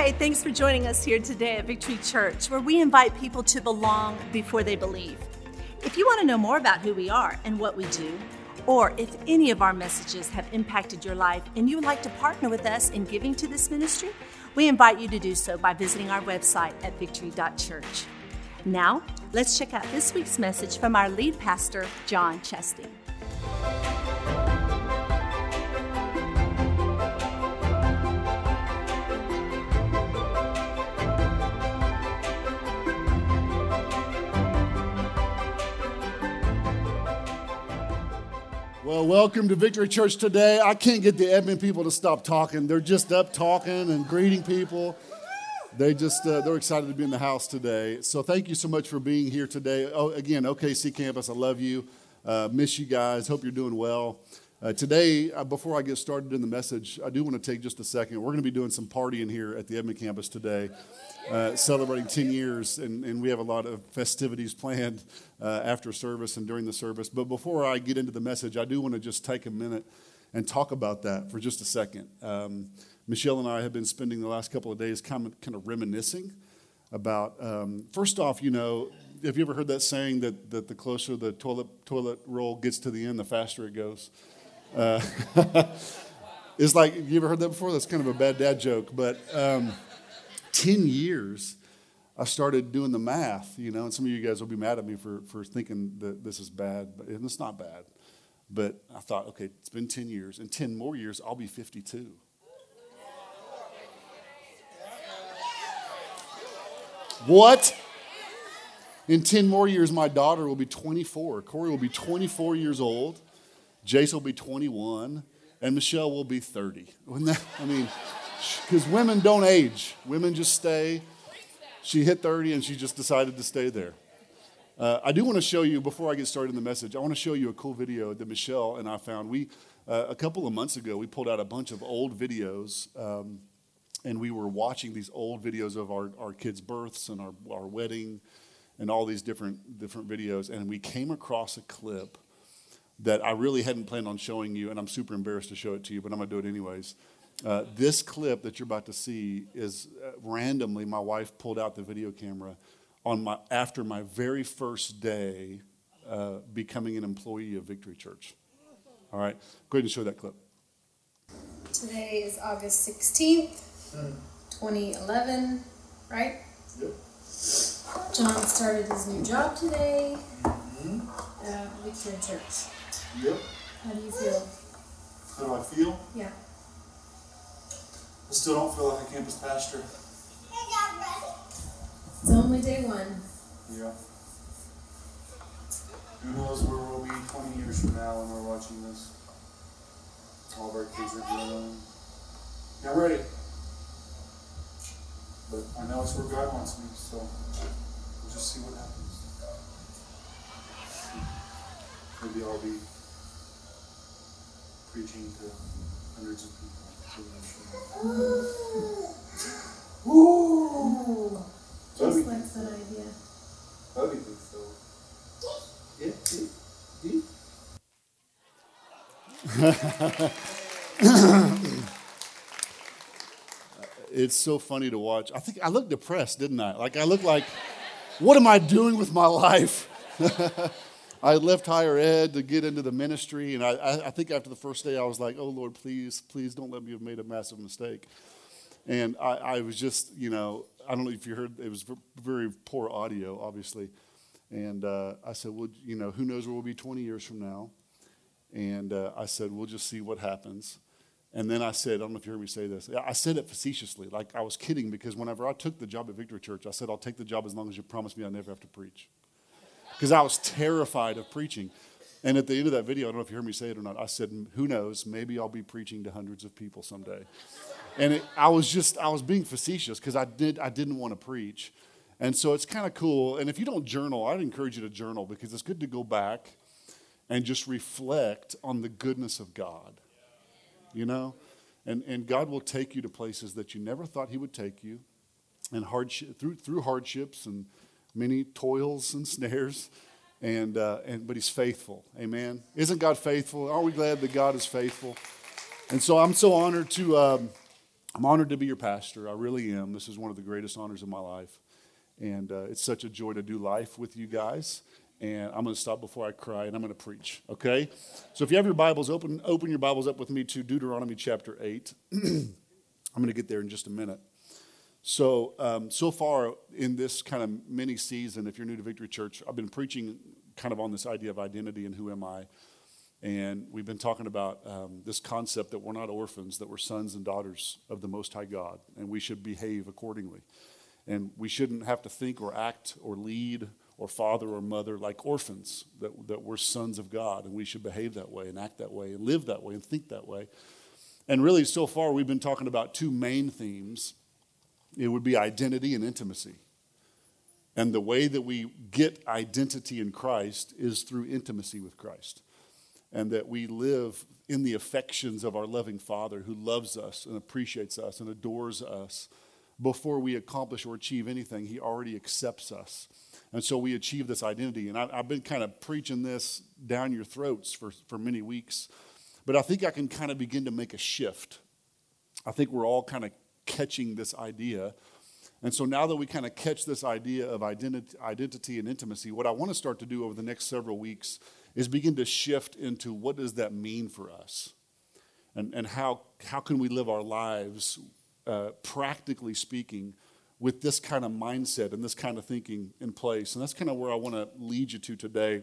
Hey, thanks for joining us here today at Victory Church, where we invite people to belong before they believe. If you want to know more about who we are and what we do, or if any of our messages have impacted your life and you would like to partner with us in giving to this ministry, we invite you to do so by visiting our website at victory.church. Now, let's check out this week's message from our lead pastor, John Chasteen. Well, welcome to Victory Church today. I can't get the Edmond people to stop talking. They're just up talking and greeting people. They just uh, they're excited to be in the house today. So thank you so much for being here today. Oh, again, OKC campus, I love you. Uh, miss you guys. Hope you're doing well. Uh, today, uh, before I get started in the message, I do want to take just a second. We're going to be doing some partying here at the Edmond campus today uh, celebrating 10 years, and, and we have a lot of festivities planned uh, after service and during the service. But before I get into the message, I do want to just take a minute and talk about that for just a second. Um, Michelle and I have been spending the last couple of days kind of, kind of reminiscing about, um, first off, you know, have you ever heard that saying that, that the closer the toilet, toilet roll gets to the end, the faster it goes? Uh, it's like, you ever heard that before? That's kind of a bad dad joke, but. Um, 10 years, I started doing the math, you know, and some of you guys will be mad at me for, for thinking that this is bad, but and it's not bad. But I thought, okay, it's been 10 years. and 10 more years, I'll be 52. What? In 10 more years, my daughter will be 24. Corey will be 24 years old. Jace will be 21. And Michelle will be 30. That, I mean, because women don't age, women just stay. She hit 30 and she just decided to stay there. Uh, I do want to show you, before I get started in the message, I want to show you a cool video that Michelle and I found. We, uh, a couple of months ago, we pulled out a bunch of old videos um, and we were watching these old videos of our, our kids' births and our, our wedding and all these different, different videos. And we came across a clip that I really hadn't planned on showing you, and I'm super embarrassed to show it to you, but I'm going to do it anyways. Uh, this clip that you're about to see is uh, randomly my wife pulled out the video camera on my after my very first day uh, becoming an employee of Victory Church. All right, go ahead and show that clip. Today is August 16th, 2011, right? Yep. John started his new job today mm-hmm. at Victory Church. Yep. How do you feel? How do I feel? Yeah. I still don't feel like a campus pastor. Hey God, ready. It's only day one. Yeah. Who knows where we'll be 20 years from now when we're watching this? All of our kids are grown. Get ready. But I know it's where God wants me, so we'll just see what happens. Maybe I'll be preaching to hundreds of people. Ooh. Just likes that idea. Bobby thinks so. Yeah, it's so funny to watch. I think I looked depressed, didn't I? Like I look like, what am I doing with my life? I left higher ed to get into the ministry, and I, I, think after the first day, I was like, "Oh Lord, please, please don't let me have made a massive mistake." And I, I was just, you know, I don't know if you heard, it was very poor audio, obviously. And uh, I said, "Well, you know, who knows where we'll be 20 years from now?" And uh, I said, "We'll just see what happens." And then I said, I don't know if you heard me say this. I said it facetiously, like I was kidding, because whenever I took the job at Victory Church, I said, I'll take the job as long as you promise me I never have to preach because I was terrified of preaching. And at the end of that video, I don't know if you heard me say it or not, I said, Who knows? Maybe I'll be preaching to hundreds of people someday. And it, I was just, I was being facetious because I, did, I didn't want to preach. And so it's kind of cool. And if you don't journal, I'd encourage you to journal because it's good to go back and just reflect on the goodness of God. You know? And, and God will take you to places that you never thought He would take you, and hardship, through, through hardships and many toils and snares, and, uh, and, but he's faithful. Amen. Isn't God faithful? Aren't we glad that God is faithful? And so I'm so honored to, um, I'm honored to be your pastor. I really am. This is one of the greatest honors of my life. And uh, it's such a joy to do life with you guys. And I'm going to stop before I cry and I'm going to preach, okay? So if you have your Bibles, open, open your Bibles up with me to Deuteronomy chapter 8. I'm going to get there in just a minute. So, um, so far in this kind of mini season, if you're new to Victory Church, I've been preaching kind of on this idea of identity and who am I. And we've been talking about um, this concept that we're not orphans, that we're sons and daughters of the Most High God, and we should behave accordingly. And we shouldn't have to think or act or lead or father or mother like orphans, that, that we're sons of God, and we should behave that way and act that way and live that way and think that way. And really, so far, we've been talking about two main themes it would be identity and intimacy. And the way that we get identity in Christ is through intimacy with Christ and that we live in the affections of our loving Father who loves us and appreciates us and adores us. Before we accomplish or achieve anything, He already accepts us. And so we achieve this identity. And I, have been kind of preaching this down your throats for, for many weeks. But I think I can kind of begin to make a shift. I think we're all kind of catching this idea. And so now that we kind of catch this idea of identity, identity and intimacy, what I want to start to do over the next several weeks is begin to shift into what does that mean for us? And, and how, how can we live our lives, uh, practically speaking, with this kind of mindset and this kind of thinking in place? And that's kind of where I want to lead you to today.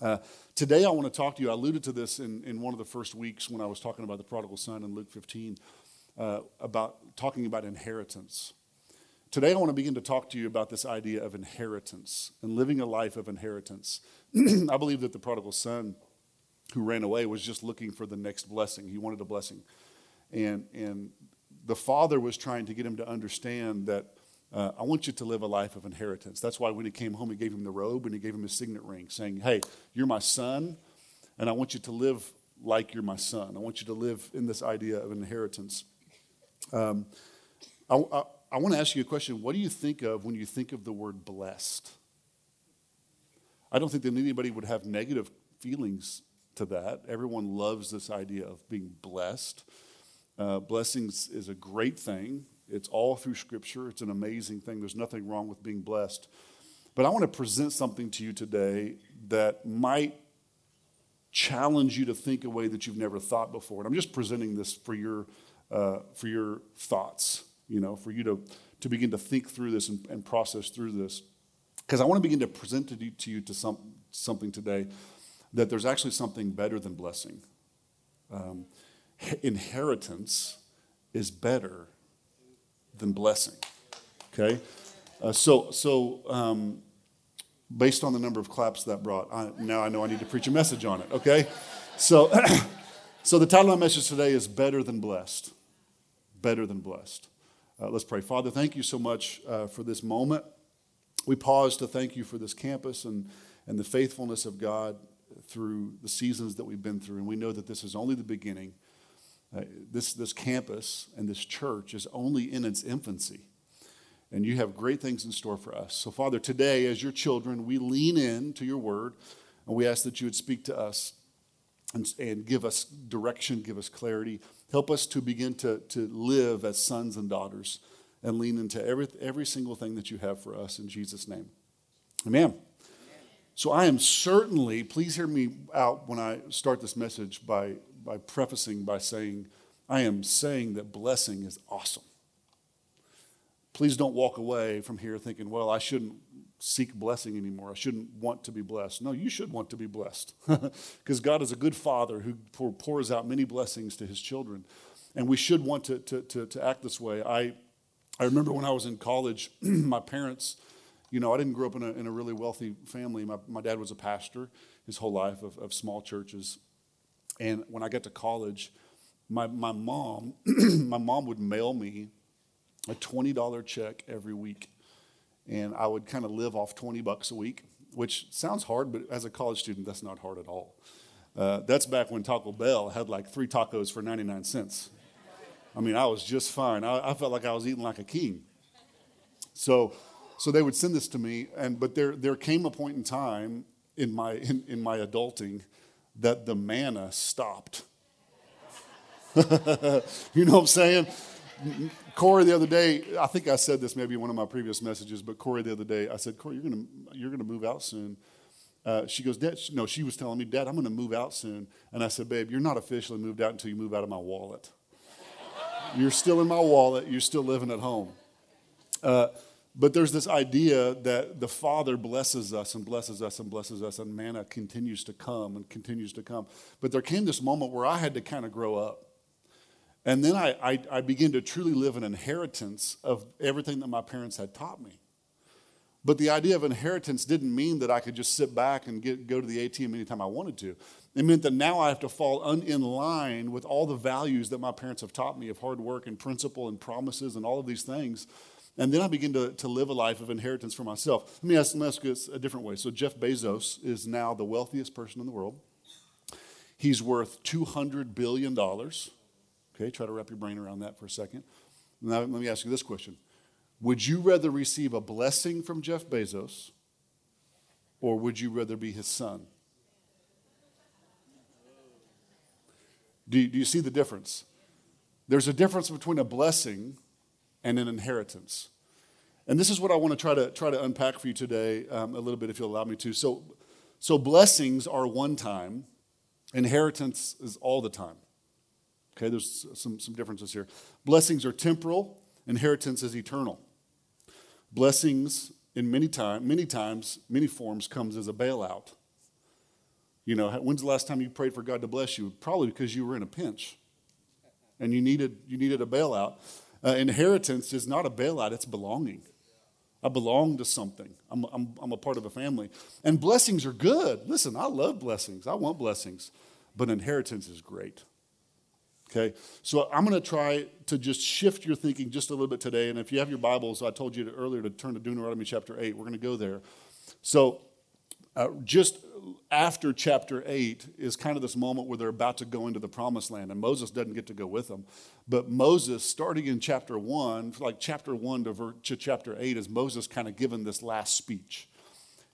Uh, today, I want to talk to you. I alluded to this in, in one of the first weeks when I was talking about the prodigal son in Luke 15, uh, about talking about inheritance. Today, I want to begin to talk to you about this idea of inheritance and living a life of inheritance. I believe that the prodigal son who ran away was just looking for the next blessing. He wanted a blessing. And, and the father was trying to get him to understand that uh, I want you to live a life of inheritance. That's why when he came home, he gave him the robe and he gave him his signet ring, saying, Hey, you're my son, and I want you to live like you're my son. I want you to live in this idea of inheritance. Um, I, I, I want to ask you a question. What do you think of when you think of the word blessed? I don't think that anybody would have negative feelings to that. Everyone loves this idea of being blessed. Uh, blessings is a great thing. It's all through Scripture. It's an amazing thing. There's nothing wrong with being blessed. But I want to present something to you today that might challenge you to think a way that you've never thought before. And I'm just presenting this for your, uh, for your thoughts, you know, for you to, to begin to think through this and, and process through this. Because I want to begin to present to you, to, you to some, something today that there's actually something better than blessing. Um, inheritance is better than blessing. Okay? Uh, so, so um, based on the number of claps that brought, I, now I know I need to preach a message on it. Okay? So, so the title of my message today is Better Than Blessed. Better Than Blessed. Uh, let's pray. Father, thank you so much uh, for this moment. We pause to thank you for this campus and, and the faithfulness of God through the seasons that we've been through. And we know that this is only the beginning. Uh, this, this campus and this church is only in its infancy. And you have great things in store for us. So, Father, today, as your children, we lean in to your word and we ask that you would speak to us and, and give us direction, give us clarity. Help us to begin to, to live as sons and daughters and lean into every, every single thing that you have for us in Jesus' name. Amen. So I am certainly, please hear me out when I start this message by, by prefacing by saying, I am saying that blessing is awesome. Please don't walk away from here thinking, well, I shouldn't seek blessing anymore. I shouldn't want to be blessed. No, you should want to be blessed because God is a good father who pours out many blessings to his children. And we should want to, to, to, to act this way. I, I remember when I was in college, my parents, you know, I didn't grow up in a, in a really wealthy family. My, my dad was a pastor his whole life of, of small churches. And when I got to college, my, my mom, my mom would mail me a $20 check every week. And I would kind of live off 20 bucks a week, which sounds hard, but as a college student, that's not hard at all. Uh, that's back when Taco Bell had like three tacos for 99 cents. I mean, I was just fine. I, I felt like I was eating like a king. So, so they would send this to me, and but there there came a point in time in my in, in my adulting that the manna stopped. you know what I'm saying? Corey the other day, I think I said this maybe in one of my previous messages, but Corey the other day, I said, Corey, you're gonna you're gonna move out soon. Uh, she goes, Dad, no, she was telling me, Dad, I'm gonna move out soon. And I said, Babe, you're not officially moved out until you move out of my wallet. you're still in my wallet. You're still living at home. Uh, but there's this idea that the Father blesses us and blesses us and blesses us, and manna continues to come and continues to come. But there came this moment where I had to kind of grow up. And then I, I, I began to truly live an inheritance of everything that my parents had taught me. But the idea of inheritance didn't mean that I could just sit back and get, go to the ATM anytime I wanted to. It meant that now I have to fall un, in line with all the values that my parents have taught me of hard work and principle and promises and all of these things. And then I begin to, to live a life of inheritance for myself. Let me ask, let me ask this a different way. So, Jeff Bezos is now the wealthiest person in the world. He's worth $200 billion. Okay, try to wrap your brain around that for a second. Now, let me ask you this question Would you rather receive a blessing from Jeff Bezos, or would you rather be his son? Do you, do you see the difference? There's a difference between a blessing and an inheritance. And this is what I want to try to try to unpack for you today um, a little bit, if you'll allow me to. So, so blessings are one time, inheritance is all the time. Okay, there's some, some differences here. Blessings are temporal, inheritance is eternal. Blessings in many time, many times, many forms comes as a bailout. You know, when's the last time you prayed for God to bless you? Probably because you were in a pinch and you needed you needed a bailout. Uh, inheritance is not a bailout, it's belonging. I belong to something. I'm, I'm, I'm a part of a family. And blessings are good. Listen, I love blessings. I want blessings. But inheritance is great. Okay, so I'm going to try to just shift your thinking just a little bit today. And if you have your Bibles, I told you earlier to turn to Deuteronomy chapter 8. We're going to go there. So, uh, just after chapter 8 is kind of this moment where they're about to go into the promised land, and Moses doesn't get to go with them. But Moses, starting in chapter 1, like chapter 1 to, ver- to chapter 8, is Moses kind of given this last speech.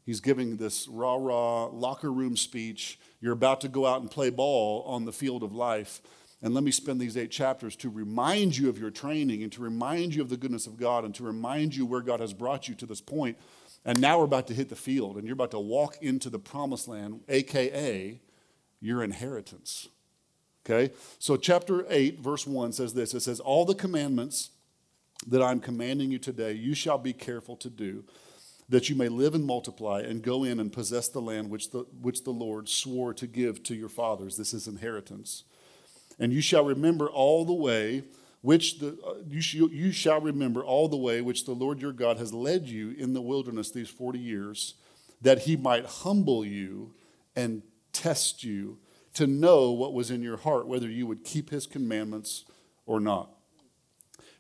He's giving this rah rah locker room speech. You're about to go out and play ball on the field of life. And let me spend these eight chapters to remind you of your training and to remind you of the goodness of God and to remind you where God has brought you to this point. And now we're about to hit the field and you're about to walk into the promised land, AKA your inheritance. Okay? So, chapter 8, verse 1 says this it says, All the commandments that I'm commanding you today, you shall be careful to do, that you may live and multiply and go in and possess the land which the, which the Lord swore to give to your fathers. This is inheritance. And you shall remember all the way which the, uh, you, sh- you shall remember all the way which the Lord your God has led you in the wilderness these 40 years, that he might humble you and test you to know what was in your heart, whether you would keep his commandments or not.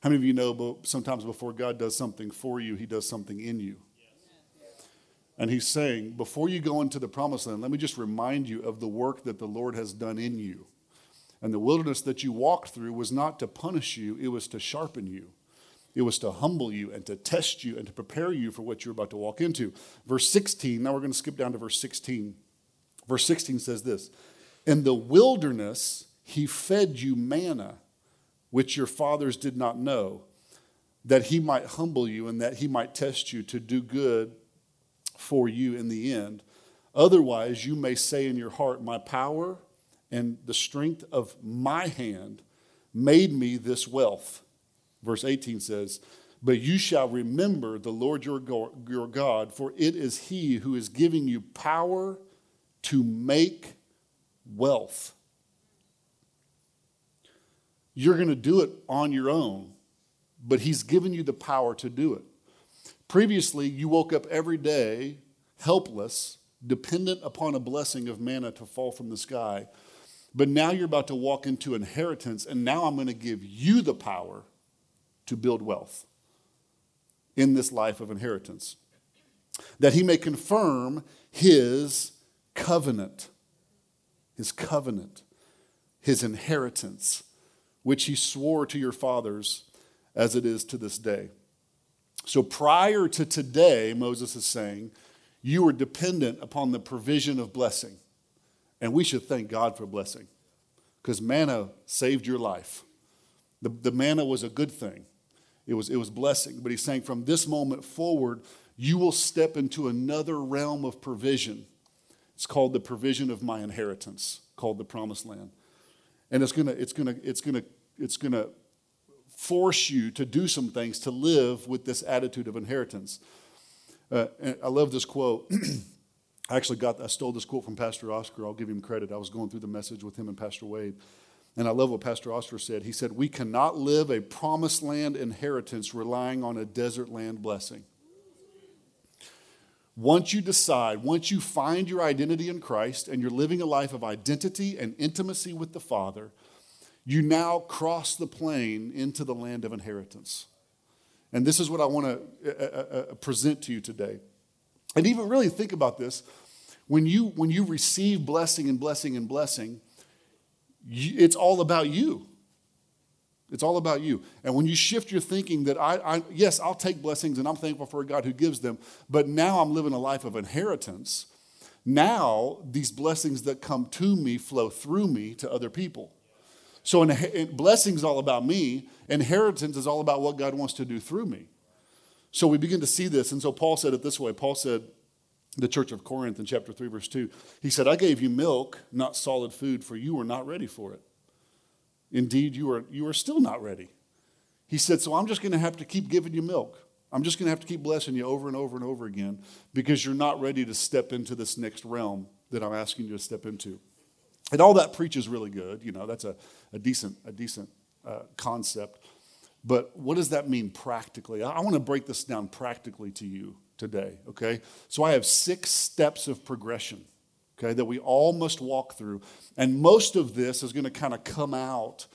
How many of you know sometimes before God does something for you, he does something in you? And he's saying, before you go into the promised land, let me just remind you of the work that the Lord has done in you. And the wilderness that you walked through was not to punish you, it was to sharpen you. It was to humble you and to test you and to prepare you for what you're about to walk into. Verse 16, now we're going to skip down to verse 16. Verse 16 says this In the wilderness, he fed you manna, which your fathers did not know, that he might humble you and that he might test you to do good for you in the end. Otherwise, you may say in your heart, My power and the strength of my hand made me this wealth. Verse 18 says, But you shall remember the Lord your God, for it is he who is giving you power to make wealth. You're going to do it on your own, but he's given you the power to do it. Previously, you woke up every day helpless, dependent upon a blessing of manna to fall from the sky. But now you're about to walk into inheritance, and now I'm going to give you the power to build wealth in this life of inheritance. That he may confirm his covenant, his covenant, his inheritance, which he swore to your fathers as it is to this day. So prior to today, Moses is saying, you were dependent upon the provision of blessing. And we should thank God for blessing because manna saved your life. The, the manna was a good thing, it was, it was blessing. But he's saying from this moment forward, you will step into another realm of provision. It's called the provision of my inheritance, called the promised land. And it's gonna, it's gonna, it's gonna, it's gonna force you to do some things to live with this attitude of inheritance. Uh, I love this quote. I actually got, I stole this quote from Pastor Oscar. I'll give him credit. I was going through the message with him and Pastor Wade. And I love what Pastor Oscar said. He said, We cannot live a promised land inheritance relying on a desert land blessing. Once you decide, once you find your identity in Christ and you're living a life of identity and intimacy with the Father, you now cross the plain into the land of inheritance. And this is what I want to uh, uh, uh, present to you today. And even really think about this. When you, when you receive blessing and blessing and blessing, you, it's all about you. It's all about you. And when you shift your thinking that I, I, yes, I'll take blessings and I'm thankful for a God who gives them, but now I'm living a life of inheritance. Now these blessings that come to me flow through me to other people. So in, in, blessings all about me. Inheritance is all about what God wants to do through me. So we begin to see this. And so Paul said it this way. Paul said, the church of Corinth in chapter 3, verse 2, he said, I gave you milk, not solid food, for you were not ready for it. Indeed, you are, you are still not ready. He said, So I'm just going to have to keep giving you milk. I'm just going to have to keep blessing you over and over and over again because you're not ready to step into this next realm that I'm asking you to step into. And all that preaches really good. You know, that's a, a decent, a decent uh, concept. But what does that mean practically? I, want to break this down practically to you today, okay? So I have six steps of progression okay, that we all must walk through. And most of this is going to kind of come out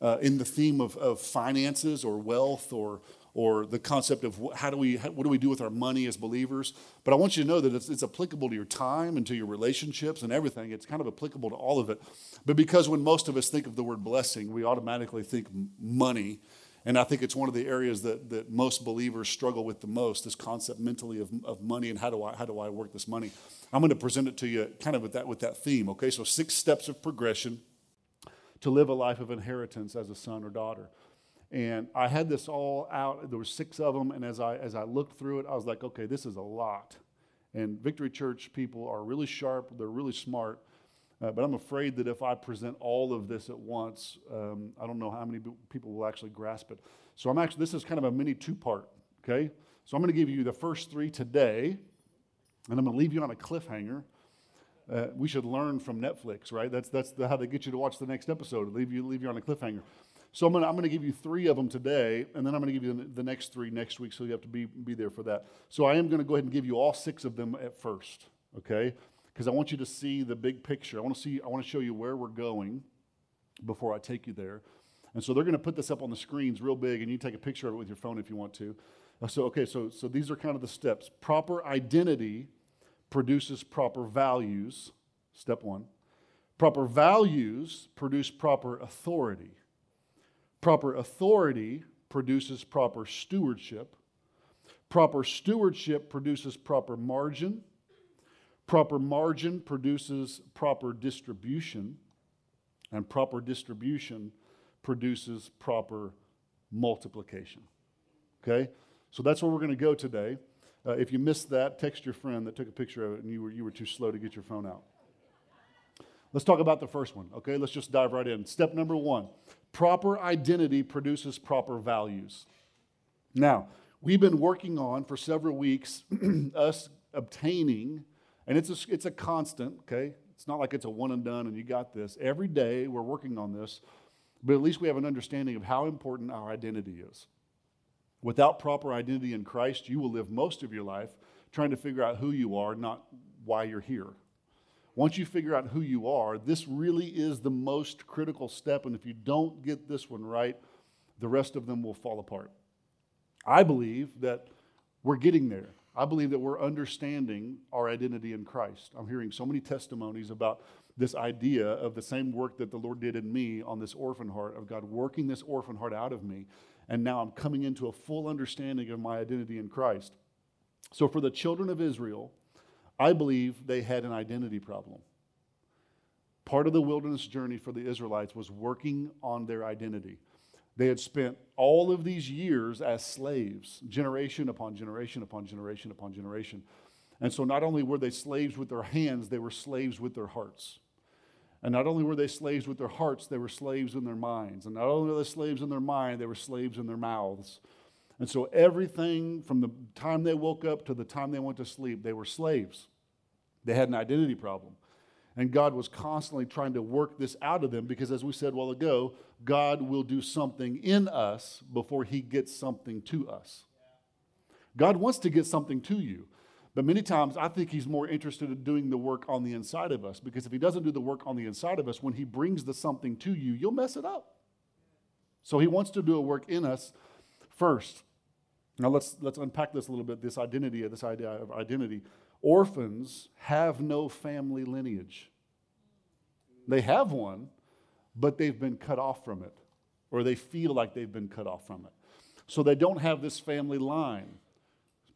uh, in the theme of, of finances or wealth or, or the concept of how do we, what do we do with our money as believers. But I want you to know that it's, it's applicable to your time and to your relationships and everything. It's kind of applicable to all of it. But because when most of us think of the word blessing, we automatically think money and I think it's one of the areas that, that most believers struggle with the most this concept mentally of, of money and how do, I, how do I work this money. I'm going to present it to you kind of with that, with that theme, okay? So, six steps of progression to live a life of inheritance as a son or daughter. And I had this all out. There were six of them, and as I as I looked through it, I was like, okay, this is a lot. And Victory Church people are really sharp. They're really smart. Uh, but I'm afraid that if I present all of this at once, um, I don't know how many people will actually grasp it. So I'm actually, this is kind of a mini two part, okay? So I'm going to give you the first three today, and I'm going to leave you on a cliffhanger. Uh, we should learn from Netflix, right? That's, that's the, how they get you to watch the next episode, leave you, leave you on a cliffhanger. So I'm going to I'm gonna give you three of them today, and then I'm going to give you the, the next three next week, so you have to be, be there for that. So I am going to go ahead and give you all six of them at first, okay? Because I want you to see the big picture. I want to see, I want to show you where we're going before I take you there. And so they're going to put this up on the screens real big, and you take a picture of it with your phone if you want to. Uh, so, okay, so, so these are kind of the steps. Proper identity produces proper values, step one. Proper values produce proper authority. Proper authority produces proper stewardship. Proper stewardship produces proper margin. Proper margin produces proper distribution, and proper distribution produces proper multiplication. Okay? So that's where we're going to go today. Uh, if you missed that, text your friend that took a picture of it and you were, you were too slow to get your phone out. Let's talk about the first one, okay? Let's just dive right in. Step number one proper identity produces proper values. Now, we've been working on for several weeks us obtaining and it's a, it's a constant, okay? It's not like it's a one and done and you got this. Every day we're working on this, but at least we have an understanding of how important our identity is. Without proper identity in Christ, you will live most of your life trying to figure out who you are, not why you're here. Once you figure out who you are, this really is the most critical step. And if you don't get this one right, the rest of them will fall apart. I believe that we're getting there. I believe that we're understanding our identity in Christ. I'm hearing so many testimonies about this idea of the same work that the Lord did in me on this orphan heart, of God working this orphan heart out of me. And now I'm coming into a full understanding of my identity in Christ. So, for the children of Israel, I believe they had an identity problem. Part of the wilderness journey for the Israelites was working on their identity. They had spent all of these years as slaves, generation upon generation upon generation upon generation. And so not only were they slaves with their hands, they were slaves with their hearts. And not only were they slaves with their hearts, they were slaves in their minds. And not only were they slaves in their mind, they were slaves in their mouths. And so everything from the time they woke up to the time they went to sleep, they were slaves. They had an identity problem. And God was constantly trying to work this out of them because, as we said a while ago, God will do something in us before he gets something to us. God wants to get something to you. But many times, I think he's more interested in doing the work on the inside of us because if he doesn't do the work on the inside of us, when he brings the something to you, you'll mess it up. So he wants to do a work in us first. Now let's let's unpack this a little bit. This identity, this idea of identity. Orphans have no family lineage. They have one, but they've been cut off from it, or they feel like they've been cut off from it. So they don't have this family line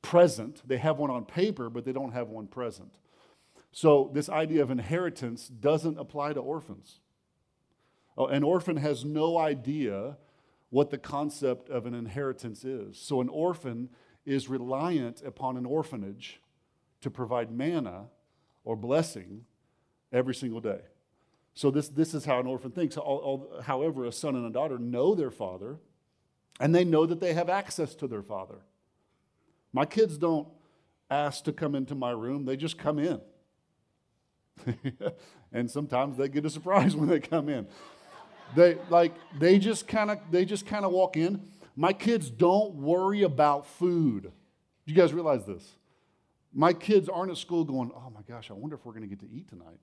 present. They have one on paper, but they don't have one present. So this idea of inheritance doesn't apply to orphans. Oh, an orphan has no idea what the concept of an inheritance is. So an orphan is reliant upon an orphanage to provide manna or blessing every single day. So this, this is how an orphan thinks. However, a son and a daughter know their father, and they know that they have access to their father. My kids don't ask to come into my room, they just come in. and sometimes they get a surprise when they come in. They like they just kind of they just kind of walk in. My kids don't worry about food. You guys realize this? My kids aren't at school going, oh my gosh, I wonder if we're going to get to eat tonight.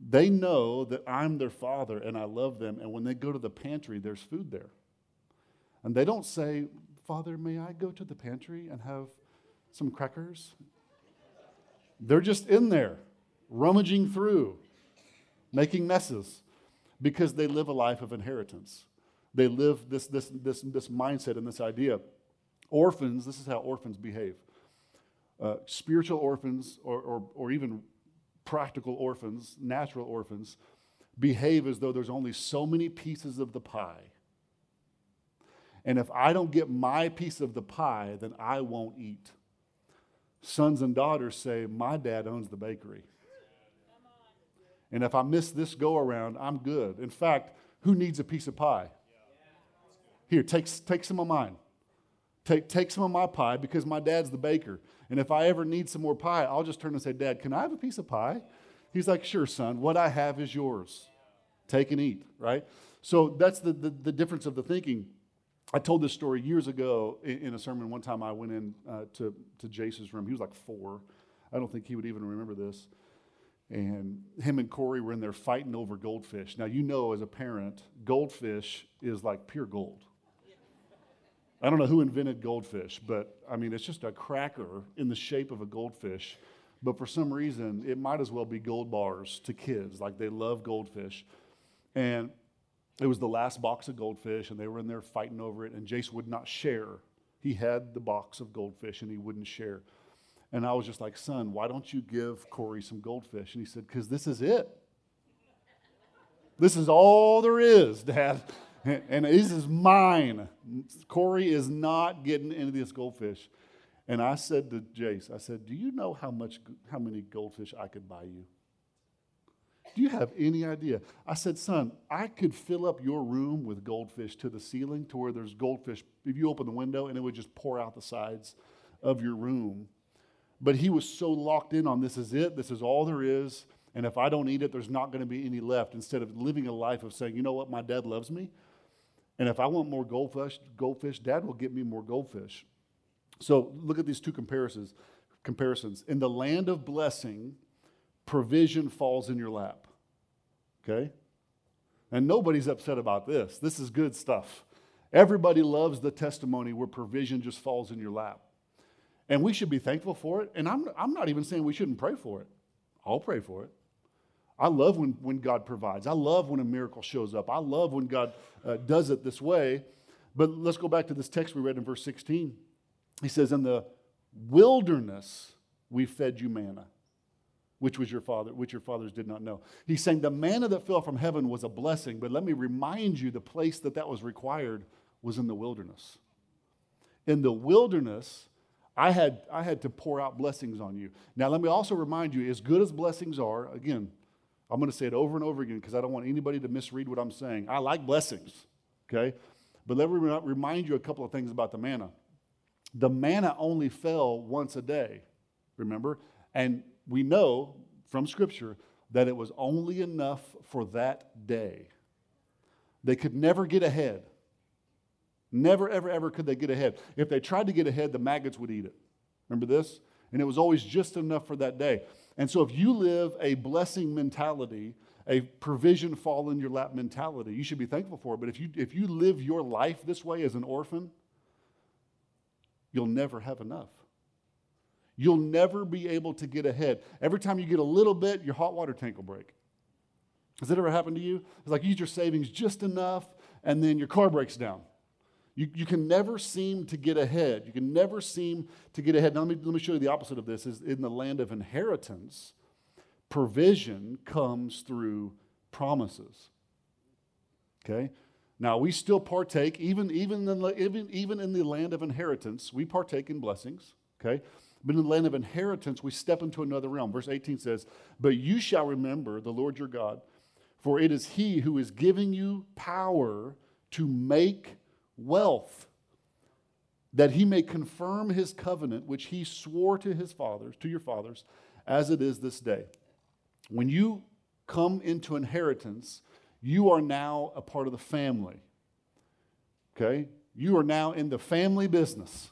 They know that I'm their father and I love them, and when they go to the pantry, there's food there. And they don't say, Father, may I go to the pantry and have some crackers? They're just in there, rummaging through, making messes, because they live a life of inheritance. They live this, this, this, this mindset and this idea. Orphans, this is how orphans behave uh, spiritual orphans or, or, or even practical orphans, natural orphans, behave as though there's only so many pieces of the pie. And if I don't get my piece of the pie, then I won't eat. Sons and daughters say, My dad owns the bakery. And if I miss this go around, I'm good. In fact, who needs a piece of pie? Here, take, take some of mine. Take, take some of my pie because my dad's the baker. And if I ever need some more pie, I'll just turn and say, Dad, can I have a piece of pie? He's like, Sure, son. What I have is yours. Take and eat, right? So that's the, the, the difference of the thinking. I told this story years ago in, in a sermon. One time I went in uh, to, to Jace's room. He was like four. I don't think he would even remember this. And him and Corey were in there fighting over goldfish. Now, you know, as a parent, goldfish is like pure gold. I don't know who invented goldfish, but I mean, it's just a cracker in the shape of a goldfish. But for some reason, it might as well be gold bars to kids. Like they love goldfish. And it was the last box of goldfish, and they were in there fighting over it. And Jace would not share. He had the box of goldfish, and he wouldn't share. And I was just like, son, why don't you give Corey some goldfish? And he said, because this is it. This is all there is, Dad and this is mine. Corey is not getting into this goldfish. And I said to Jace, I said, Do you know how much how many goldfish I could buy you? Do you have any idea? I said, son, I could fill up your room with goldfish to the ceiling to where there's goldfish. If you open the window and it would just pour out the sides of your room. But he was so locked in on this is it, this is all there is. And if I don't eat it, there's not going to be any left. Instead of living a life of saying, you know what, my dad loves me, and if I want more goldfish, goldfish, dad will get me more goldfish. So look at these two comparisons. Comparisons. In the land of blessing, provision falls in your lap. Okay? And nobody's upset about this. This is good stuff. Everybody loves the testimony where provision just falls in your lap. And we should be thankful for it. And I'm, I'm not even saying we shouldn't pray for it. I'll pray for it. I love when, when God provides. I love when a miracle shows up. I love when God uh, does it this way. But let's go back to this text we read in verse 16. He says, In the wilderness we fed you manna. which was your father, which your fathers did not know. He's saying the manna that fell from heaven was a blessing, but let me remind you the place that that was required was in the wilderness. In the wilderness, I had, I had to pour out blessings on you. Now, let me also remind you as good as blessings are, again, I'm going to say it over and over again because I don't want anybody to misread what I'm saying. I like blessings, okay? But let me remind you a couple of things about the manna. The manna only fell once a day, remember? And we know from Scripture that it was only enough for that day. They could never get ahead. Never, ever, ever could they get ahead. If they tried to get ahead, the maggots would eat it. Remember this? And it was always just enough for that day. And so if you live a blessing mentality, a provision fall in your lap mentality, you should be thankful for it. But if you, if you live your life this way as an orphan, you'll never have enough. You'll never be able to get ahead. Every time you get a little bit, your hot water tank will break. Has that ever happened to you? It's like you use your savings just enough, and then your car breaks down. You, you can never seem to get ahead. You can never seem to get ahead. Now, let me, let me show you the opposite of this. Is in the land of inheritance, provision comes through promises. Okay? Now, we still partake, even, even, in the, even, even in the land of inheritance, we partake in blessings. Okay? But in the land of inheritance, we step into another realm. Verse 18 says, But you shall remember the Lord your God, for it is he who is giving you power to make wealth, that he may confirm his covenant, which he swore to his fathers, to your fathers, as it is this day. When you come into inheritance, you are now a part of the family. Okay? You are now in the family business.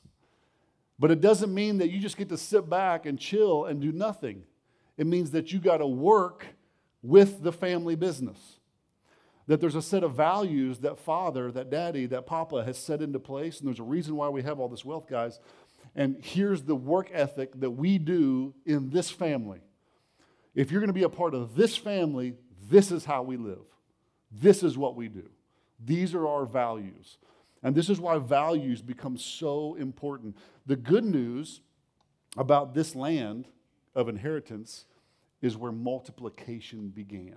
But it doesn't mean that you just get to sit back and chill and do nothing. It means that you got to work with the family business that there's a set of values that father, that daddy, that papa has set into place. And there's a reason why we have all this wealth, guys. And here's the work ethic that we do in this family. If you're going to be a part of this family, this is how we live. This is what we do. These are our values. And this is why values become so important. The good news about this land of inheritance is where multiplication began.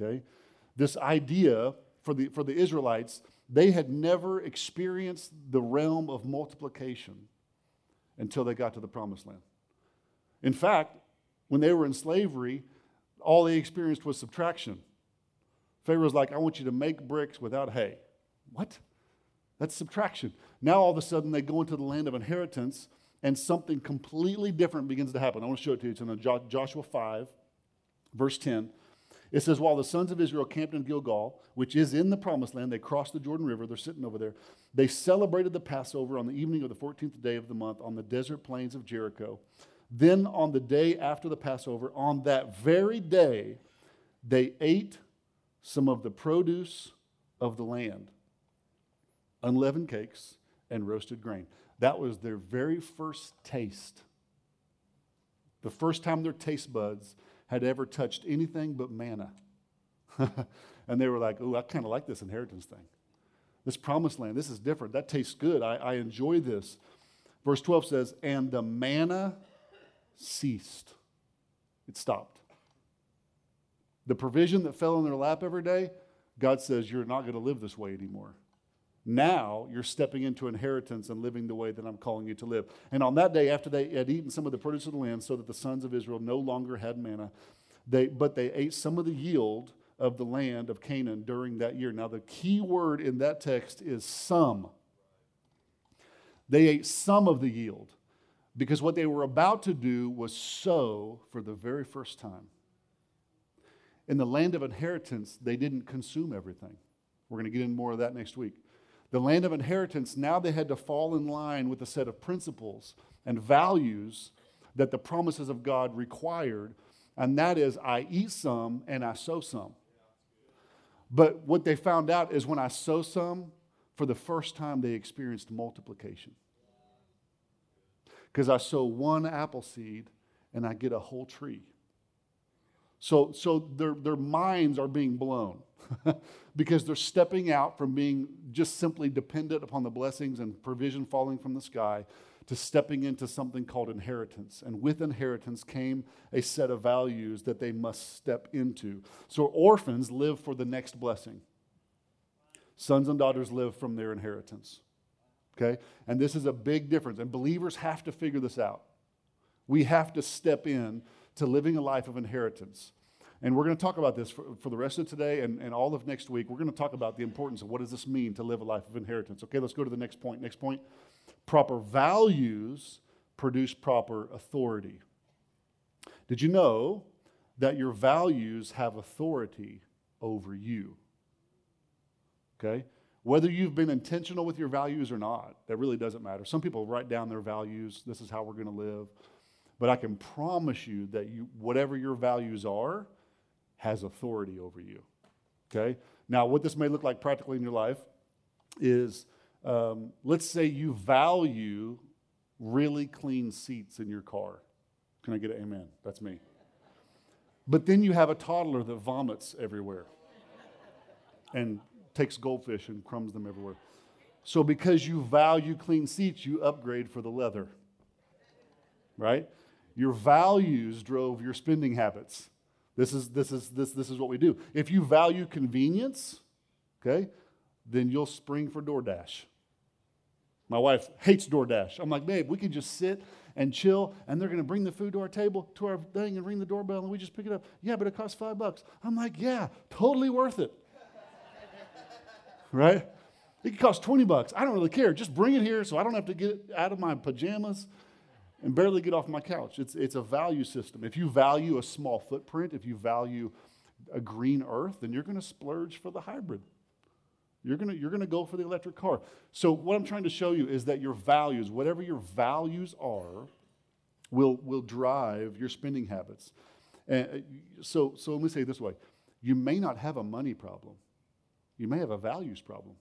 Okay? This idea for the, for the Israelites, they had never experienced the realm of multiplication until they got to the promised land. In fact, when they were in slavery, all they experienced was subtraction. Pharaoh's like, I want you to make bricks without hay. What? That's subtraction. Now all of a sudden they go into the land of inheritance and something completely different begins to happen. I want to show it to you. It's in Joshua 5, verse 10. It says, While the sons of Israel camped in Gilgal, which is in the promised land, they crossed the Jordan River. They're sitting over there. They celebrated the Passover on the evening of the 14th day of the month on the desert plains of Jericho. Then, on the day after the Passover, on that very day, they ate some of the produce of the land unleavened cakes and roasted grain. That was their very first taste. The first time their taste buds had ever touched anything but manna. and they were like, oh, I kind of like this inheritance thing. This promised land, this is different. That tastes good. I, I enjoy this. Verse 12 says, And the manna ceased. It stopped. The provision that fell in their lap every day, God says, You're not going to live this way anymore. Now you're stepping into inheritance and living the way that I'm calling you to live. And on that day, after they had eaten some of the produce of the land, so that the sons of Israel no longer had manna, they, but they ate some of the yield of the land of Canaan during that year. Now, the key word in that text is some. They ate some of the yield because what they were about to do was sow for the very first time. In the land of inheritance, they didn't consume everything. We're going to get into more of that next week the land of inheritance, now they had to fall in line with a set of principles and values that the promises of God required. And that is, I eat some and I sow some. But what they found out is when I sow some, for the first time they experienced multiplication. Because I sow one apple seed and I get a whole tree. So, so their, their minds are being blown. because they're stepping out from being just simply dependent upon the blessings and provision falling from the sky to stepping into something called inheritance. And with inheritance came a set of values that they must step into. So orphans live for the next blessing, sons and daughters live from their inheritance. Okay? And this is a big difference. And believers have to figure this out. We have to step in to living a life of inheritance. And we're going to talk about this for, for the rest of today and, and all of next week. We're going to talk about the importance of what does this mean to live a life of inheritance. Okay, let's go to the next point. Next point proper values produce proper authority. Did you know that your values have authority over you? Okay? Whether you've been intentional with your values or not, that really doesn't matter. Some people write down their values, this is how we're going to live. But I can promise you that you, whatever your values are, has authority over you. Okay? Now, what this may look like practically in your life is um, let's say you value really clean seats in your car. Can I get an amen? That's me. But then you have a toddler that vomits everywhere and takes goldfish and crumbs them everywhere. So, because you value clean seats, you upgrade for the leather. Right? Your values drove your spending habits. This is, this is, this, this is what we do. If you value convenience, okay, then you'll spring for DoorDash. My wife hates DoorDash. I'm like, babe, we can just sit and chill, and they're going to bring the food to our table, to our thing, and ring the doorbell, and we just pick it up. Yeah, but it costs five bucks. I'm like, yeah, totally worth it. right? It could cost 20 bucks. I don't really care. Just bring it here so I don't have to get out of my pajamas and barely get off my couch. It's, it's a value system. If you value a small footprint, if you value a green earth, then you're going to splurge for the hybrid. You're going you're gonna go for the electric car. So, what I'm trying to show you is that your values, whatever your values are, will, will drive your spending habits. And uh, so, so, let me say it this way you may not have a money problem, you may have a values problem.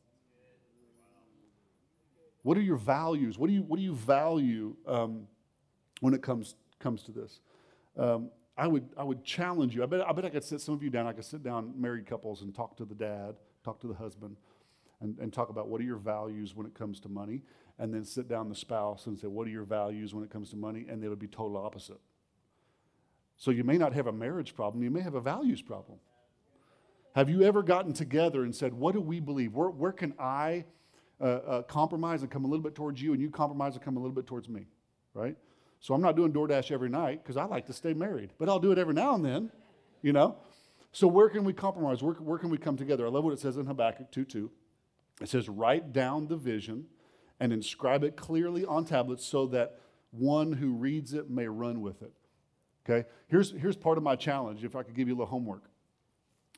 What are your values? What do you, what do you value um, when it comes, comes to this? Um, I, would, I would challenge you. I bet, I bet I could sit some of you down. I could sit down, married couples, and talk to the dad, talk to the husband and, and talk about what are your values when it comes to money, and then sit down the spouse and say, What are your values when it comes to money? And they would be total opposite. So you may not have a marriage problem, you may have a values problem. Have you ever gotten together and said, What do we believe? Where, where can I uh, uh, compromise and come a little bit towards you, and you compromise and come a little bit towards me? Right? So I'm not doing DoorDash every night because I like to stay married, but I'll do it every now and then, you know? So where can we compromise? Where, where can we come together? I love what it says in Habakkuk 2 2. It says, write down the vision and inscribe it clearly on tablets so that one who reads it may run with it. Okay? Here's, here's part of my challenge, if I could give you a little homework.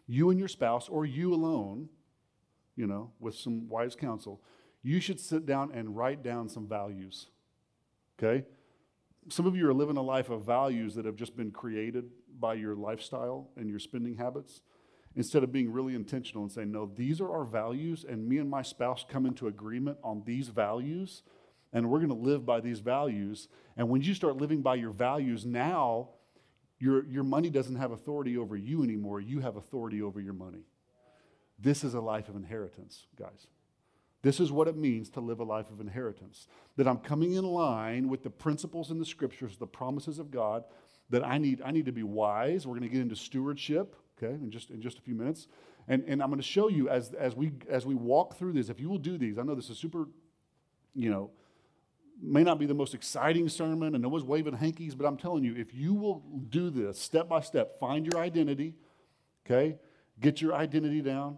You and your spouse, or you alone, you know, with some wise counsel, you should sit down and write down some values. Okay? Some of you are living a life of values that have just been created by your lifestyle and your spending habits instead of being really intentional and saying, no, these are our values, and me and my spouse come into agreement on these values, and we're going to live by these values. And when you start living by your values, now your, your money doesn't have authority over you anymore. You have authority over your money. This is a life of inheritance, guys. This is what it means to live a life of inheritance. That I'm coming in line with the principles in the scriptures, the promises of God, that I need, I need to be wise. We're going to get into stewardship okay, in just, in just a few minutes. And, and I'm going to show you as, as, we, as we walk through this, if you will do these, I know this is super, you know, may not be the most exciting sermon and no one's waving hankies, but I'm telling you, if you will do this step by step, find your identity, okay, get your identity down,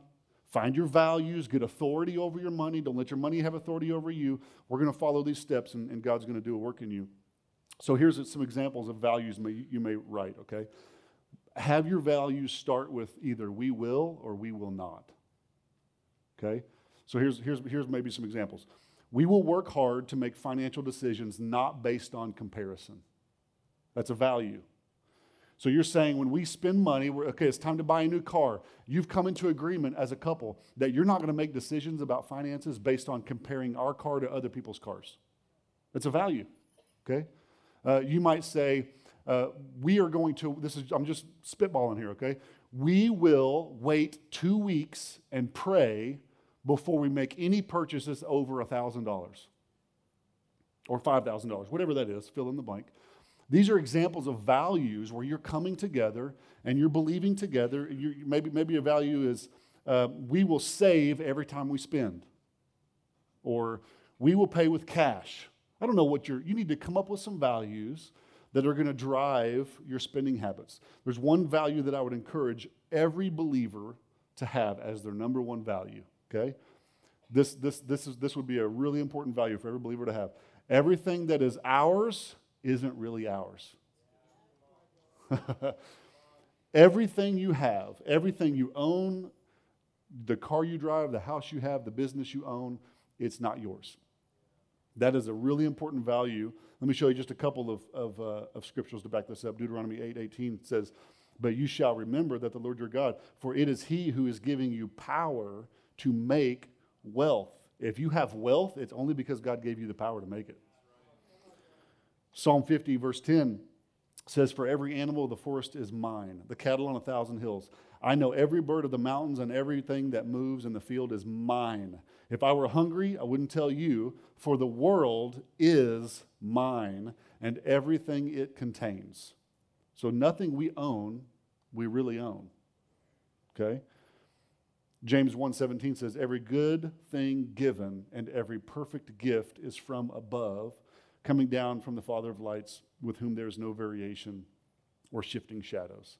find your values, get authority over your money, don't let your money have authority over you. We're going to follow these steps and, and God's going to do a work in you. So here's some examples of values may, you may write, okay? have your values start with either we will or we will not. Okay? So here's, here's, here's maybe some examples. We will work hard to make financial decisions not based on comparison. That's a value. So you're saying when we spend money, okay, it's time to buy a new car. You've come into agreement as a couple that you're not going to make decisions about finances based on comparing our car to other people's cars. It's a value, okay? Uh, you might say, uh, we are going to, this is, I'm just spitballing here, okay? We will wait two weeks and pray before we make any purchases over $1,000. or $5,000, whatever that is, fill in the blank. These are examples of values where you're coming together and you're believing together. You're, maybe, maybe a value is uh, we will save every time we spend, or we will pay with cash. I don't know what you're, you need to come up with some values that are going to drive your spending habits. There's one value that I would encourage every believer to have as their number one value, okay? This, this, this, is, this would be a really important value for every believer to have. Everything that is ours isn't really ours. everything you have, everything you own, the car you drive, the house you have, the business you own, it's not yours. That is a really important value. Let me show you just a couple of, of, uh, of scriptures to back this up. Deuteronomy 8 18 says, But you shall remember that the Lord your God, for it is He who is giving you power to make wealth. If you have wealth, it's only because God gave you the power to make it. Psalm 50, verse 10 says, For every animal of the forest is mine, the cattle on a thousand hills. I know every bird of the mountains and everything that moves in the field is mine. If I were hungry, I wouldn't tell you, for the world is mine and everything it contains. So nothing we own, we really own. Okay? James 1:17 says every good thing given and every perfect gift is from above, coming down from the Father of lights, with whom there is no variation or shifting shadows.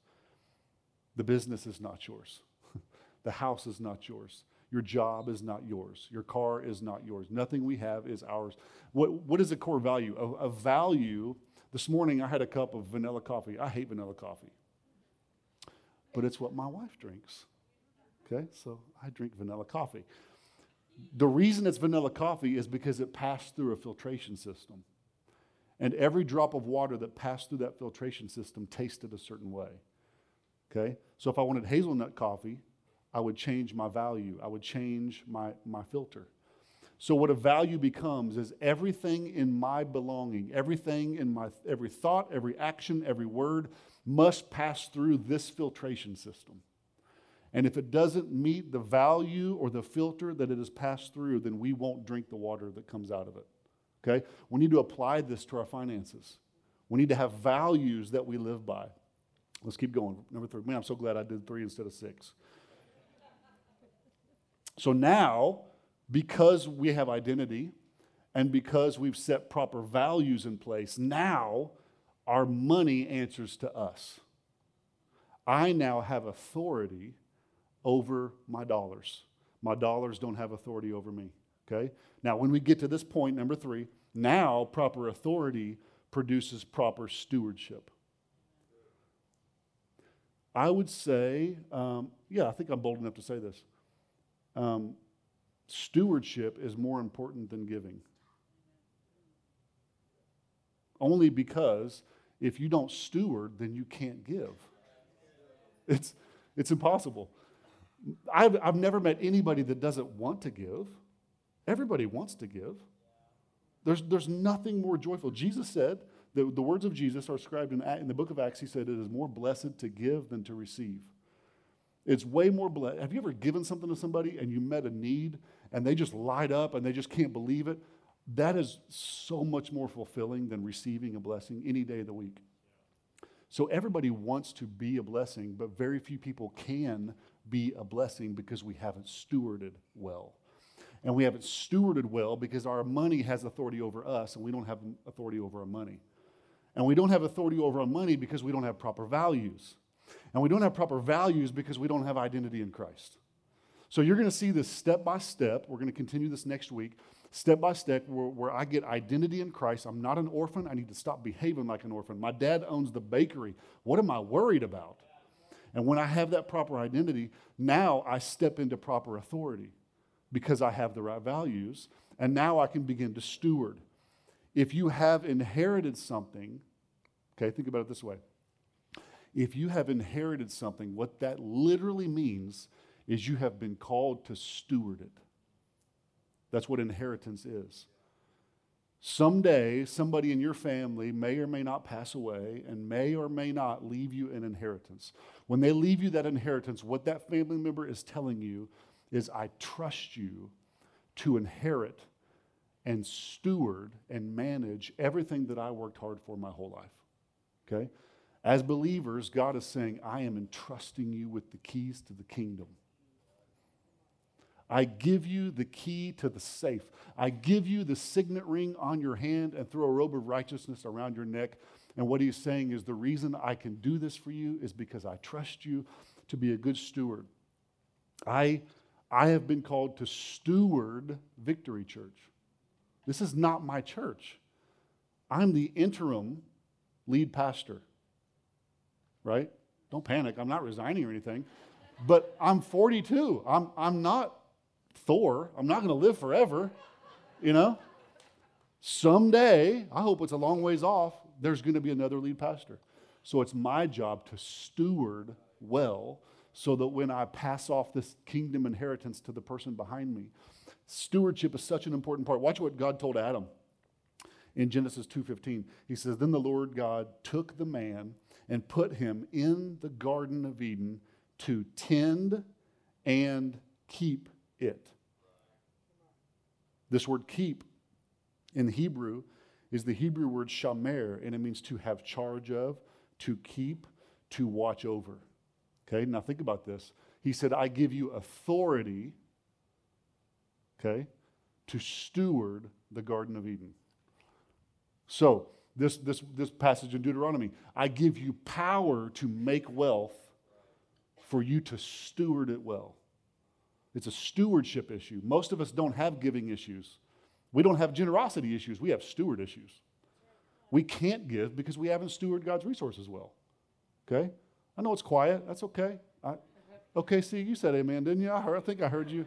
The business is not yours. the house is not yours. Your job is not yours. Your car is not yours. Nothing we have is ours. What, what is a core value? A, a value, this morning I had a cup of vanilla coffee. I hate vanilla coffee, but it's what my wife drinks. Okay, so I drink vanilla coffee. The reason it's vanilla coffee is because it passed through a filtration system. And every drop of water that passed through that filtration system tasted a certain way. Okay? So if I wanted hazelnut coffee, I would change my value. I would change my, my filter. So what a value becomes is everything in my belonging, everything in my every thought, every action, every word must pass through this filtration system. And if it doesn't meet the value or the filter that it has passed through, then we won't drink the water that comes out of it. Okay? We need to apply this to our finances. We need to have values that we live by. Let's keep going. Number three. Man, I'm so glad I did three instead of six. So now, because we have identity and because we've set proper values in place, now our money answers to us. I now have authority over my dollars. My dollars don't have authority over me. Okay? Now, when we get to this point, number three, now proper authority produces proper stewardship. I would say, um, yeah, I think I'm bold enough to say this. Um, stewardship is more important than giving. Only because if you don't steward, then you can't give. It's, it's impossible. I've, I've never met anybody that doesn't want to give. Everybody wants to give. There's, there's nothing more joyful. Jesus said, the, the words of Jesus are described in, in the book of Acts. He said, It is more blessed to give than to receive. It's way more blessed. Have you ever given something to somebody and you met a need and they just light up and they just can't believe it? That is so much more fulfilling than receiving a blessing any day of the week. So everybody wants to be a blessing, but very few people can be a blessing because we haven't stewarded well. And we haven't stewarded well because our money has authority over us and we don't have authority over our money. And we don't have authority over our money because we don't have proper values. And we don't have proper values because we don't have identity in Christ. So you're going to see this step by step. We're going to continue this next week, step by step, where, where, I get identity in Christ. I'm not an orphan. I need to stop behaving like an orphan. My dad owns the bakery. What am I worried about? And when I have that proper identity, now I step into proper authority because I have the right values. And now I can begin to steward. If you have inherited something, Okay, think about it this way. If you have inherited something, what that literally means is you have been called to steward it. That's what inheritance is. Someday, somebody in your family may or may not pass away and may or may not leave you an inheritance. When they leave you that inheritance, what that family member is telling you is, I trust you to inherit and steward and manage everything that I worked hard for my whole life. Okay? As believers, God is saying, I am entrusting you with the keys to the kingdom. I give you the key to the safe. I give you the signet ring on your hand and throw a robe of righteousness around your neck. And what he's saying is the reason I can do this for you is because I trust you to be a good steward. I, I have been called to steward Victory Church. This is not my church. I'm the interim lead pastor, right? Don't panic. I'm not resigning or anything. But I'm 42. I'm, I'm not Thor. I'm not going to live forever, you know? Someday, I hope it's a long ways off, there's going to be another lead pastor. So it's my job to steward well so that when I pass off this kingdom inheritance to the person behind me, stewardship is such an important part. Watch what God told Adam in Genesis 2:15. He says, "Then the Lord God took the man and put him in the garden of Eden to tend and keep it." This word keep in Hebrew is the Hebrew word shamar, and it means to have charge of, to keep, to watch over. Okay, now think about this. He said, I give you authority, okay, to steward the Garden of Eden. So, this, this, this passage in Deuteronomy, I give you power to make wealth for you to steward it well. It's a stewardship issue. Most of us don't have giving issues. We don't have generosity issues. We have steward issues. We can't give because we haven't stewarded God's resources well. Okay? I know it's quiet. That's okay. I, okay, see, you said amen, didn't you? I, heard, I think I heard you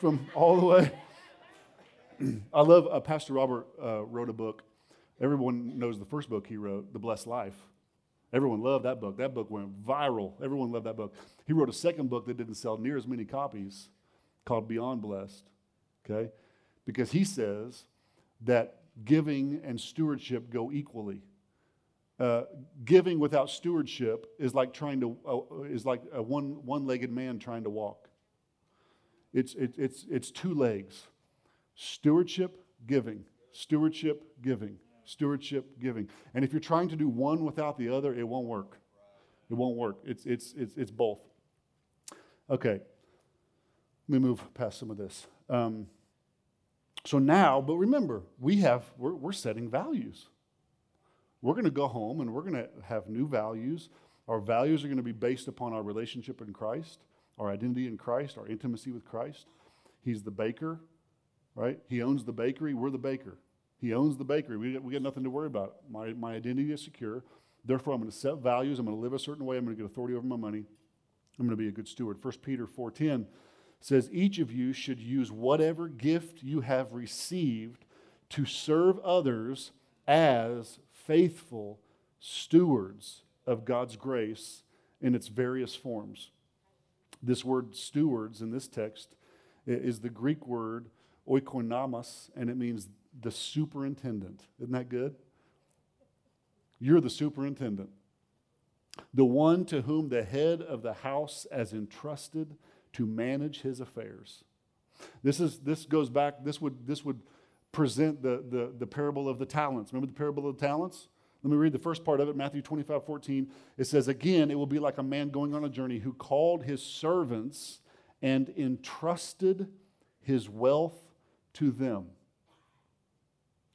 from all the way. I love uh, Pastor Robert uh, wrote a book. Everyone knows the first book he wrote, The Blessed Life. Everyone loved that book. That book went viral. Everyone loved that book. He wrote a second book that didn't sell near as many copies called Beyond Blessed, okay? Because he says that giving and stewardship go equally. Uh, giving without stewardship is like trying to uh, is like a one one-legged man trying to walk. It's it, it's it's two legs. Stewardship, giving. Stewardship, giving. Stewardship, giving. And if you're trying to do one without the other, it won't work. It won't work. It's it's it's it's both. Okay. Let me move past some of this. Um, so now, but remember, we have, we're, we're setting values. We're going to go home and we're going to have new values. Our values are going to be based upon our relationship in Christ, our identity in Christ, our intimacy with Christ. He's the baker, right? He owns the bakery. We're the baker. He owns the bakery. We, we got nothing to worry about. My, my identity is secure. Therefore, I'm going to set values. I'm going to live a certain way. I'm going to get authority over my money. I'm going to be a good steward. 1 Peter 4.10 says, Each of you should use whatever gift you have received to serve others as faithful stewards of God's grace in its various forms. This word stewards in this text is the Greek word oikonomos, and it means the superintendent. Isn't that good? You're the superintendent, the one to whom the head of the house has entrusted to manage his affairs. This, is, this goes back, this would, this would present the, the, the parable of the talents. Remember the parable of the talents? Let me read the first part of it, Matthew 25, 14. It says, Again, it will be like a man going on a journey who called his servants and entrusted his wealth to them.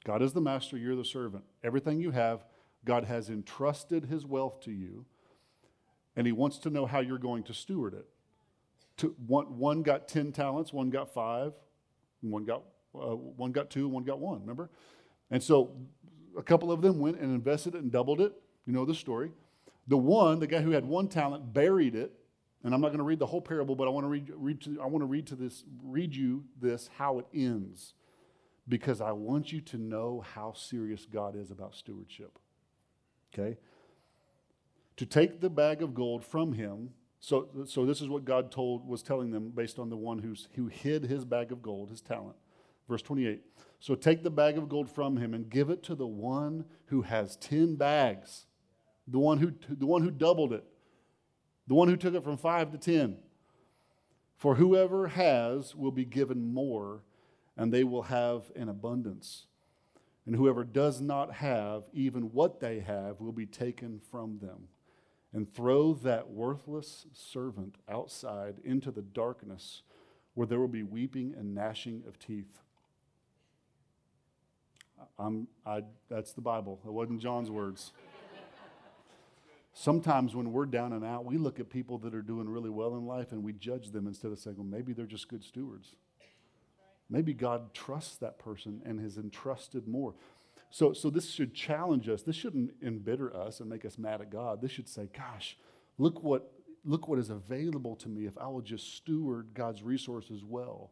God is the master, you're the servant. Everything you have, God has entrusted his wealth to you, and he wants to know how you're going to steward it one, one got 10 talents, one got five, one got, uh, one got two, one got one, remember? And so a couple of them went and invested it and doubled it. You know the story. The one, the guy who had one talent, buried it. And I'm not going to read the whole parable, but I want to read, read to, I want to read to this, read you this how it ends, because I want you to know how serious God is about stewardship. Okay, to take the bag of gold from him so, so this is what God told was telling them based on the one who's, who hid his bag of gold, his talent. Verse 28. So take the bag of gold from him and give it to the one who has 10 bags. The one who, the one who doubled it. The one who took it from 5 to 10. For whoever has will be given more, and they will have an abundance. And whoever does not have even what they have will be taken from them. And throw that worthless servant outside into the darkness where there will be weeping and gnashing of teeth. I'm, I, that's the Bible. It wasn't John's words. Sometimes when we're down and out, we look at people that are doing really well in life and we judge them instead of saying, well, maybe they're just good stewards. Maybe God trusts that person and has entrusted more. So, so this should challenge us. This shouldn't embitter us and make us mad at God. This should say, gosh, look what, look what is available to me if I will just steward God's resources well.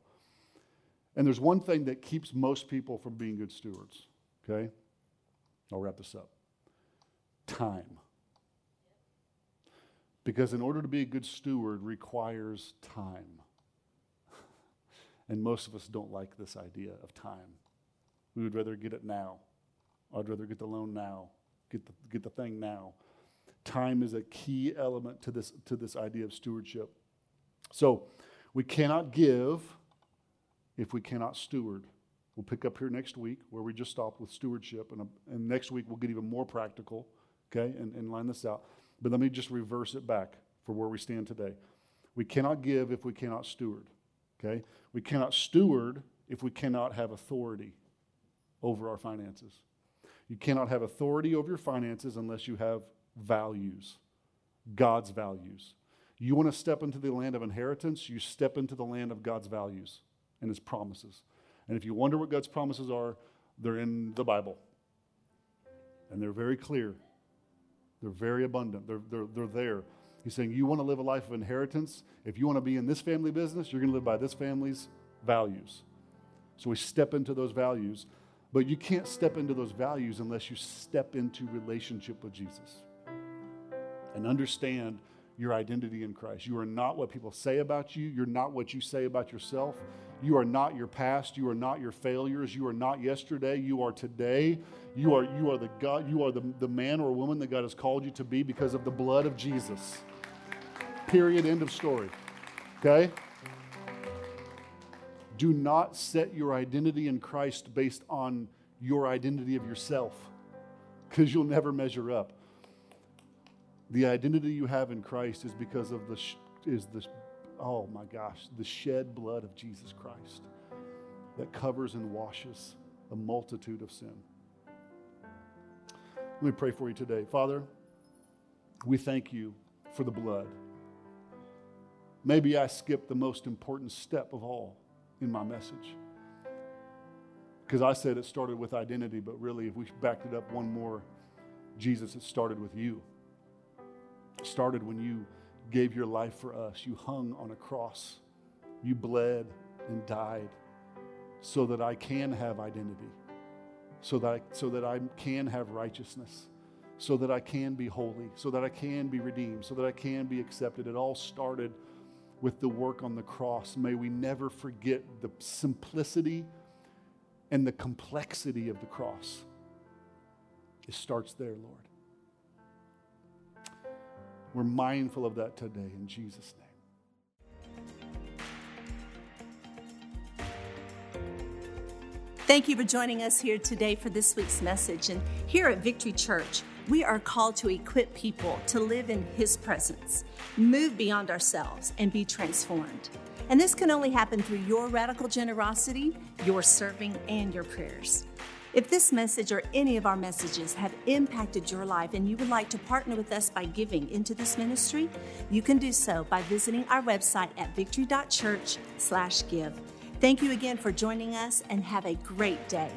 And there's one thing that keeps most people from being good stewards, okay? I'll wrap this up time. Because in order to be a good steward requires time. And most of us don't like this idea of time. We would rather get it now. I'd rather get the loan now, get the, get the thing now. Time is a key element to this, to this idea of stewardship. So we cannot give if we cannot steward. We'll pick up here next week where we just stopped with stewardship, and, uh, and next week we'll get even more practical, okay, and, and line this out. But let me just reverse it back for where we stand today. We cannot give if we cannot steward. Okay? We cannot steward if we cannot have authority over our finances. You cannot have authority over your finances unless you have values, God's values. You want to step into the land of inheritance, you step into the land of God's values and His promises. And if you wonder what God's promises are, they're in the Bible. And they're very clear, they're very abundant, they're, they're, they're there. He's saying, You want to live a life of inheritance? If you want to be in this family business, you're going to live by this family's values. So we step into those values, but you can't step into those values unless you step into relationship with Jesus and understand your identity in Christ. You are not what people say about you. You're not what you say about yourself. You are not your past. You are not your failures. You are not yesterday. You are today. You are, you are the God, you are the, the man or woman that God has called you to be because of the blood of Jesus. Period. End of story. Okay? Do not set your identity in Christ based on your identity of yourself because you'll never measure up. The identity you have in Christ is because of the is the oh my gosh, the shed blood of Jesus Christ that covers and washes a multitude of sin. Let me pray for you today. Father, we thank you for the blood. Maybe I skipped the most important step of all in my message. Because I said it started with identity, but really, if we backed it up one more, Jesus, it started with you. Started when you gave your life for us. You hung on a cross, you bled and died so that I can have identity, so that I, so that I can have righteousness so that I can be holy, so that I can be redeemed, so that I can be accepted. It all started with the work on the cross. May we never forget the simplicity and the complexity of the cross. It starts there, Lord. We're mindful of that today in Jesus' name. Thank you for joining us here today for this week's message. And here at Victory Church, we are called to equip people to live in His presence, move beyond ourselves, and be transformed. And this can only happen through your radical generosity, your serving, and your prayers. If this message or any of our messages have impacted your life and you would like to partner with us by giving into this ministry, you can do so by visiting our website at victory.church/give. Thank you again for joining us and have a great day.